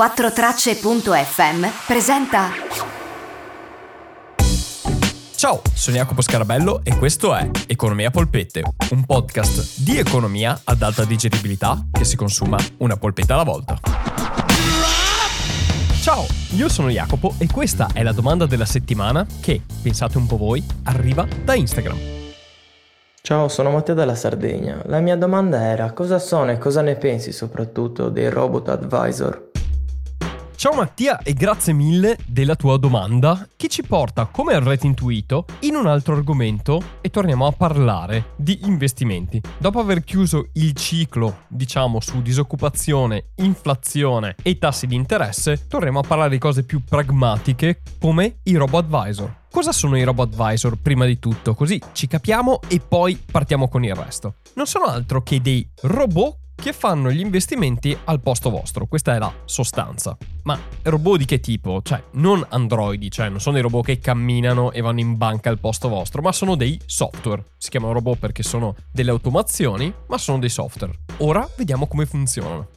4tracce.fm presenta Ciao, sono Jacopo Scarabello e questo è Economia Polpette, un podcast di economia ad alta digeribilità che si consuma una polpetta alla volta. Ciao, io sono Jacopo e questa è la domanda della settimana che, pensate un po' voi, arriva da Instagram. Ciao, sono Matteo dalla Sardegna. La mia domanda era cosa sono e cosa ne pensi soprattutto dei robot advisor? Ciao Mattia e grazie mille della tua domanda che ci porta, come avrete intuito, in un altro argomento e torniamo a parlare di investimenti. Dopo aver chiuso il ciclo, diciamo, su disoccupazione, inflazione e tassi di interesse, torniamo a parlare di cose più pragmatiche come i robo advisor. Cosa sono i robo advisor prima di tutto? Così ci capiamo e poi partiamo con il resto. Non sono altro che dei robot che fanno gli investimenti al posto vostro. Questa è la sostanza. Ma robot di che tipo? Cioè, non androidi, cioè non sono dei robot che camminano e vanno in banca al posto vostro, ma sono dei software. Si chiamano robot perché sono delle automazioni, ma sono dei software. Ora vediamo come funzionano.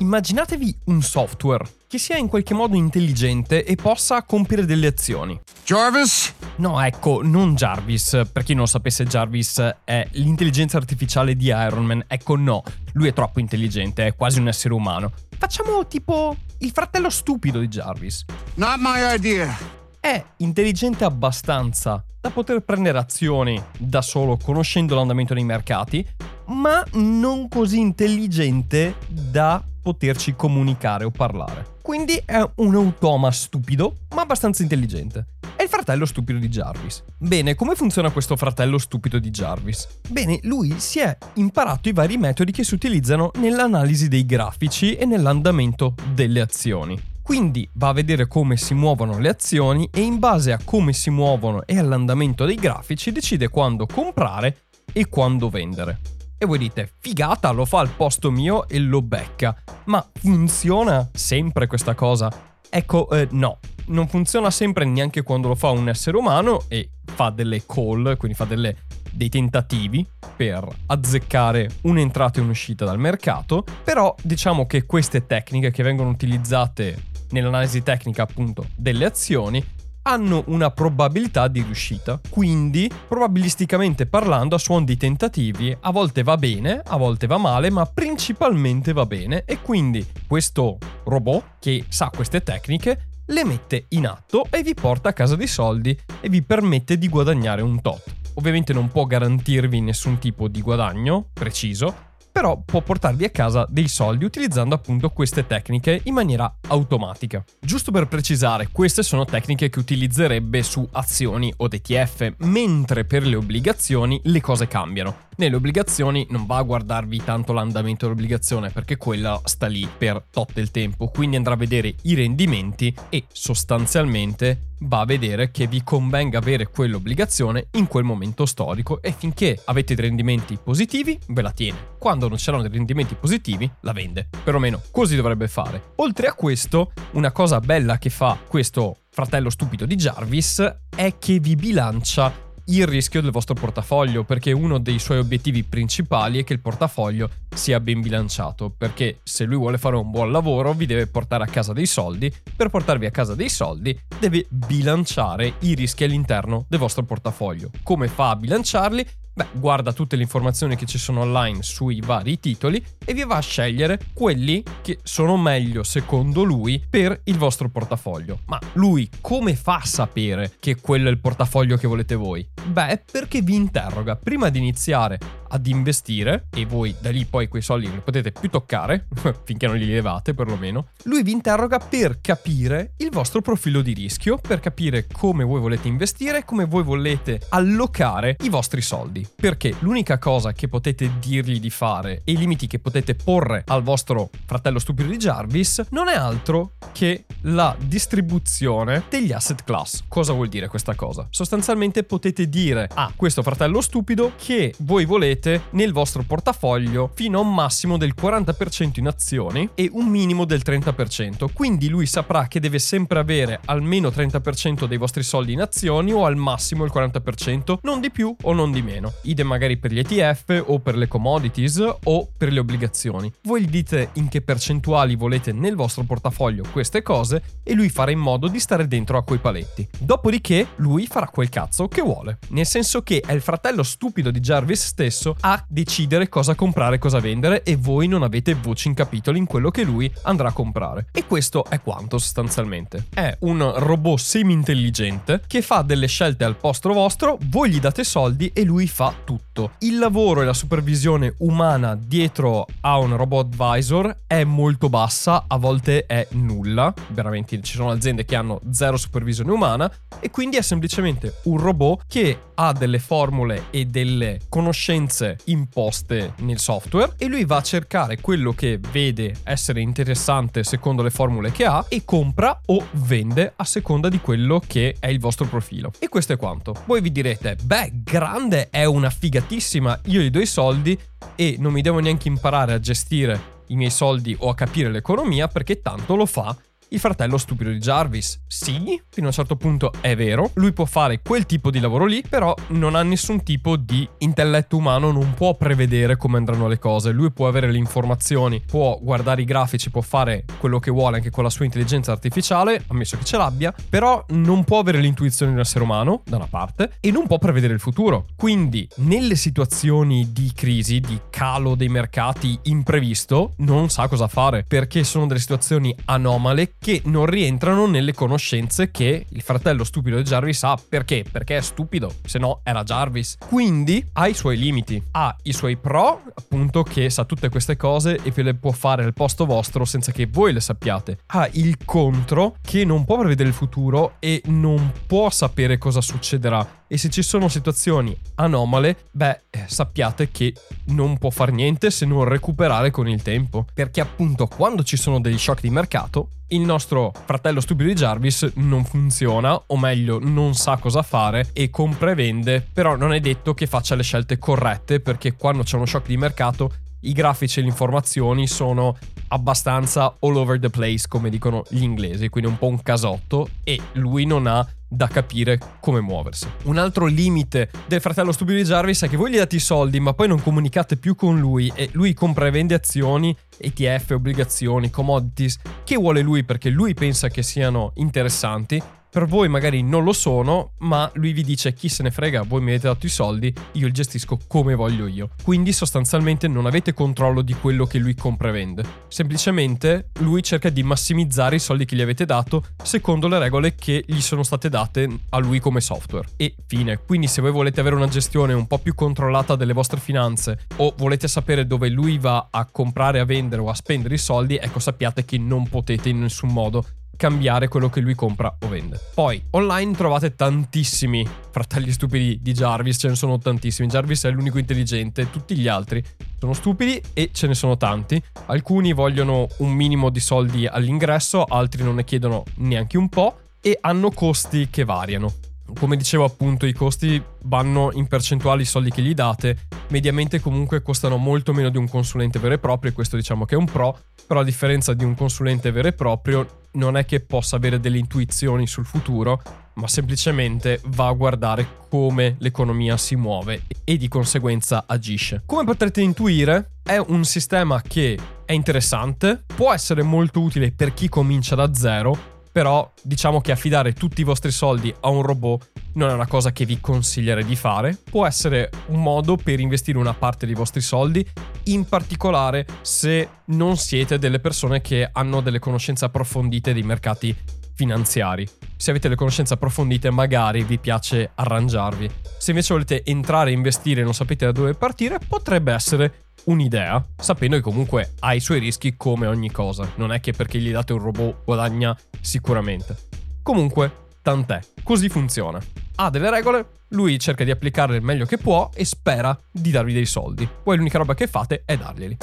Immaginatevi un software che sia in qualche modo intelligente e possa compiere delle azioni. Jarvis? No, ecco, non Jarvis. Per chi non sapesse, Jarvis è l'intelligenza artificiale di Iron Man. Ecco, no, lui è troppo intelligente, è quasi un essere umano. Facciamo tipo il fratello stupido di Jarvis. Not my idea. È intelligente abbastanza da poter prendere azioni da solo conoscendo l'andamento dei mercati, ma non così intelligente da poterci comunicare o parlare. Quindi è un automa stupido, ma abbastanza intelligente. È il fratello stupido di Jarvis. Bene, come funziona questo fratello stupido di Jarvis? Bene, lui si è imparato i vari metodi che si utilizzano nell'analisi dei grafici e nell'andamento delle azioni. Quindi va a vedere come si muovono le azioni e in base a come si muovono e all'andamento dei grafici decide quando comprare e quando vendere. E voi dite, figata, lo fa al posto mio e lo becca. Ma funziona sempre questa cosa? Ecco, eh, no, non funziona sempre neanche quando lo fa un essere umano e fa delle call, quindi fa delle, dei tentativi per azzeccare un'entrata e un'uscita dal mercato, però diciamo che queste tecniche che vengono utilizzate nell'analisi tecnica appunto delle azioni hanno una probabilità di riuscita. Quindi, probabilisticamente parlando, a suon di tentativi, a volte va bene, a volte va male, ma principalmente va bene. E quindi questo robot che sa queste tecniche le mette in atto e vi porta a casa dei soldi e vi permette di guadagnare un tot. Ovviamente non può garantirvi nessun tipo di guadagno preciso, però può portarvi a casa dei soldi utilizzando appunto queste tecniche in maniera automatica. Giusto per precisare, queste sono tecniche che utilizzerebbe su azioni o ETF, mentre per le obbligazioni le cose cambiano. Nelle obbligazioni non va a guardarvi tanto l'andamento dell'obbligazione perché quella sta lì per tot del tempo, quindi andrà a vedere i rendimenti e sostanzialmente va a vedere che vi convenga avere quell'obbligazione in quel momento storico e finché avete dei rendimenti positivi ve la tiene. Quando non c'erano dei rendimenti positivi la vende. Perlomeno così dovrebbe fare. Oltre a questo, una cosa bella che fa questo fratello stupido di Jarvis è che vi bilancia il rischio del vostro portafoglio, perché uno dei suoi obiettivi principali è che il portafoglio sia ben bilanciato, perché se lui vuole fare un buon lavoro vi deve portare a casa dei soldi, per portarvi a casa dei soldi deve bilanciare i rischi all'interno del vostro portafoglio. Come fa a bilanciarli? Beh, guarda tutte le informazioni che ci sono online sui vari titoli e vi va a scegliere quelli che sono meglio secondo lui per il vostro portafoglio. Ma lui come fa a sapere che quello è il portafoglio che volete voi? Beh, perché vi interroga prima di iniziare ad investire e voi da lì poi quei soldi non li potete più toccare, finché non li levate perlomeno, lui vi interroga per capire il vostro profilo di rischio, per capire come voi volete investire, come voi volete allocare i vostri soldi. Perché l'unica cosa che potete dirgli di fare e i limiti che potete porre al vostro fratello stupido di Jarvis non è altro che la distribuzione degli asset class. Cosa vuol dire questa cosa? Sostanzialmente potete dire a questo fratello stupido che voi volete avete nel vostro portafoglio fino a un massimo del 40% in azioni e un minimo del 30%. Quindi lui saprà che deve sempre avere almeno 30% dei vostri soldi in azioni o al massimo il 40%, non di più o non di meno. Idem magari per gli ETF o per le commodities o per le obbligazioni. Voi gli dite in che percentuali volete nel vostro portafoglio queste cose e lui farà in modo di stare dentro a quei paletti. Dopodiché lui farà quel cazzo che vuole. Nel senso che è il fratello stupido di Jarvis stesso a decidere cosa comprare e cosa vendere e voi non avete voce in capitolo in quello che lui andrà a comprare. E questo è quanto sostanzialmente. È un robot semi-intelligente che fa delle scelte al posto vostro, voi gli date soldi e lui fa tutto. Il lavoro e la supervisione umana dietro a un robot advisor è molto bassa, a volte è nulla, veramente ci sono aziende che hanno zero supervisione umana e quindi è semplicemente un robot che ha delle formule e delle conoscenze imposte nel software e lui va a cercare quello che vede essere interessante secondo le formule che ha e compra o vende a seconda di quello che è il vostro profilo. E questo è quanto. Voi vi direte, beh, grande è una figatissima, io gli do i soldi e non mi devo neanche imparare a gestire i miei soldi o a capire l'economia perché tanto lo fa il fratello stupido di Jarvis. Sì, fino a un certo punto è vero, lui può fare quel tipo di lavoro lì, però non ha nessun tipo di intelletto umano, non può prevedere come andranno le cose, lui può avere le informazioni, può guardare i grafici, può fare quello che vuole anche con la sua intelligenza artificiale, ammesso che ce l'abbia, però non può avere l'intuizione di un essere umano, da una parte, e non può prevedere il futuro. Quindi, nelle situazioni di crisi, di calo dei mercati imprevisto, non sa cosa fare, perché sono delle situazioni anomale che non rientrano nelle conoscenze che il fratello stupido di Jarvis ha. Perché? Perché è stupido, se no era Jarvis. Quindi ha i suoi limiti, ha i suoi pro, appunto, che sa tutte queste cose e ve le può fare al posto vostro senza che voi le sappiate. Ha il contro che non può prevedere il futuro e non può sapere cosa succederà e se ci sono situazioni anomale, beh, eh, sappiate che non può far niente se non recuperare con il tempo. Perché appunto quando ci sono degli shock di mercato, il nostro fratello stupido di Jarvis non funziona, o meglio, non sa cosa fare e compra e vende, però non è detto che faccia le scelte corrette perché quando c'è uno shock di mercato i grafici e le informazioni sono abbastanza all over the place, come dicono gli inglesi, quindi un po' un casotto e lui non ha da capire come muoversi. Un altro limite del fratello stupido di Jarvis è che voi gli date i soldi, ma poi non comunicate più con lui e lui compra e vende azioni, ETF, obbligazioni, commodities che vuole lui perché lui pensa che siano interessanti per voi magari non lo sono, ma lui vi dice chi se ne frega, voi mi avete dato i soldi, io li gestisco come voglio io. Quindi sostanzialmente non avete controllo di quello che lui compra e vende. Semplicemente lui cerca di massimizzare i soldi che gli avete dato secondo le regole che gli sono state date a lui come software. E fine. Quindi se voi volete avere una gestione un po' più controllata delle vostre finanze o volete sapere dove lui va a comprare, a vendere o a spendere i soldi, ecco sappiate che non potete in nessun modo cambiare quello che lui compra o vende. Poi, online trovate tantissimi fratelli stupidi di Jarvis, ce ne sono tantissimi. Jarvis è l'unico intelligente, tutti gli altri sono stupidi e ce ne sono tanti. Alcuni vogliono un minimo di soldi all'ingresso, altri non ne chiedono neanche un po' e hanno costi che variano. Come dicevo appunto, i costi vanno in percentuali i soldi che gli date, mediamente comunque costano molto meno di un consulente vero e proprio e questo diciamo che è un pro, però a differenza di un consulente vero e proprio non è che possa avere delle intuizioni sul futuro, ma semplicemente va a guardare come l'economia si muove e di conseguenza agisce. Come potrete intuire, è un sistema che è interessante, può essere molto utile per chi comincia da zero, però diciamo che affidare tutti i vostri soldi a un robot non è una cosa che vi consiglierei di fare. Può essere un modo per investire una parte dei vostri soldi, in particolare se non siete delle persone che hanno delle conoscenze approfondite dei mercati finanziari. Se avete le conoscenze approfondite magari vi piace arrangiarvi. Se invece volete entrare e investire e non sapete da dove partire, potrebbe essere un'idea, sapendo che comunque ha i suoi rischi come ogni cosa. Non è che perché gli date un robot guadagna sicuramente. Comunque, tant'è. Così funziona. Ha delle regole, lui cerca di applicarle il meglio che può e spera di darvi dei soldi. Poi l'unica roba che fate è darglieli.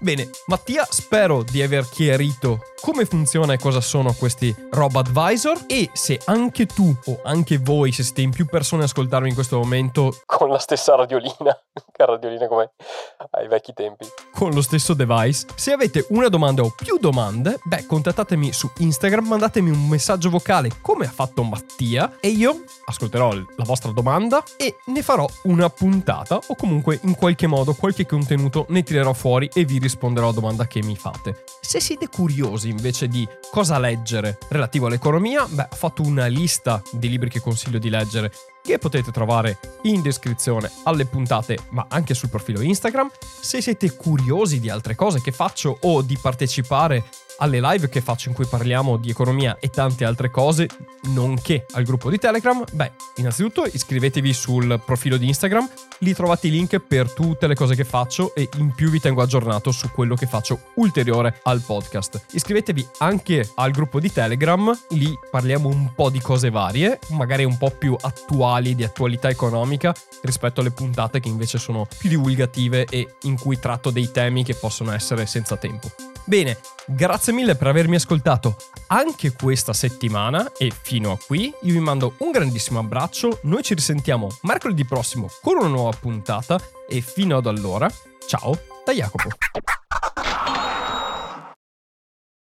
Bene, Mattia, spero di aver chiarito come funziona e cosa sono questi Rob Advisor e se anche tu o anche voi, se siete in più persone a ascoltarmi in questo momento con la stessa radiolina Radiolina come ai vecchi tempi. con lo stesso device. Se avete una domanda o più domande, beh, contattatemi su Instagram, mandatemi un messaggio vocale come ha fatto Mattia e io ascolterò la vostra domanda e ne farò una puntata o comunque in qualche modo qualche contenuto ne tirerò fuori e vi risponderò alla domanda che mi fate. Se siete curiosi invece di cosa leggere relativo all'economia, beh, ho fatto una lista di libri che consiglio di leggere che potete trovare in descrizione alle puntate, ma anche sul profilo Instagram. Se siete curiosi di altre cose che faccio o di partecipare alle live che faccio in cui parliamo di economia e tante altre cose, nonché al gruppo di Telegram, beh, innanzitutto iscrivetevi sul profilo di Instagram, lì trovate i link per tutte le cose che faccio e in più vi tengo aggiornato su quello che faccio ulteriore al podcast. Iscrivetevi anche al gruppo di Telegram, lì parliamo un po' di cose varie, magari un po' più attuali, di attualità economica, rispetto alle puntate che invece sono più divulgative e in cui tratto dei temi che possono essere senza tempo. Bene, grazie mille per avermi ascoltato anche questa settimana e fino a qui io vi mando un grandissimo abbraccio, noi ci risentiamo mercoledì prossimo con una nuova puntata e fino ad allora, ciao da Jacopo.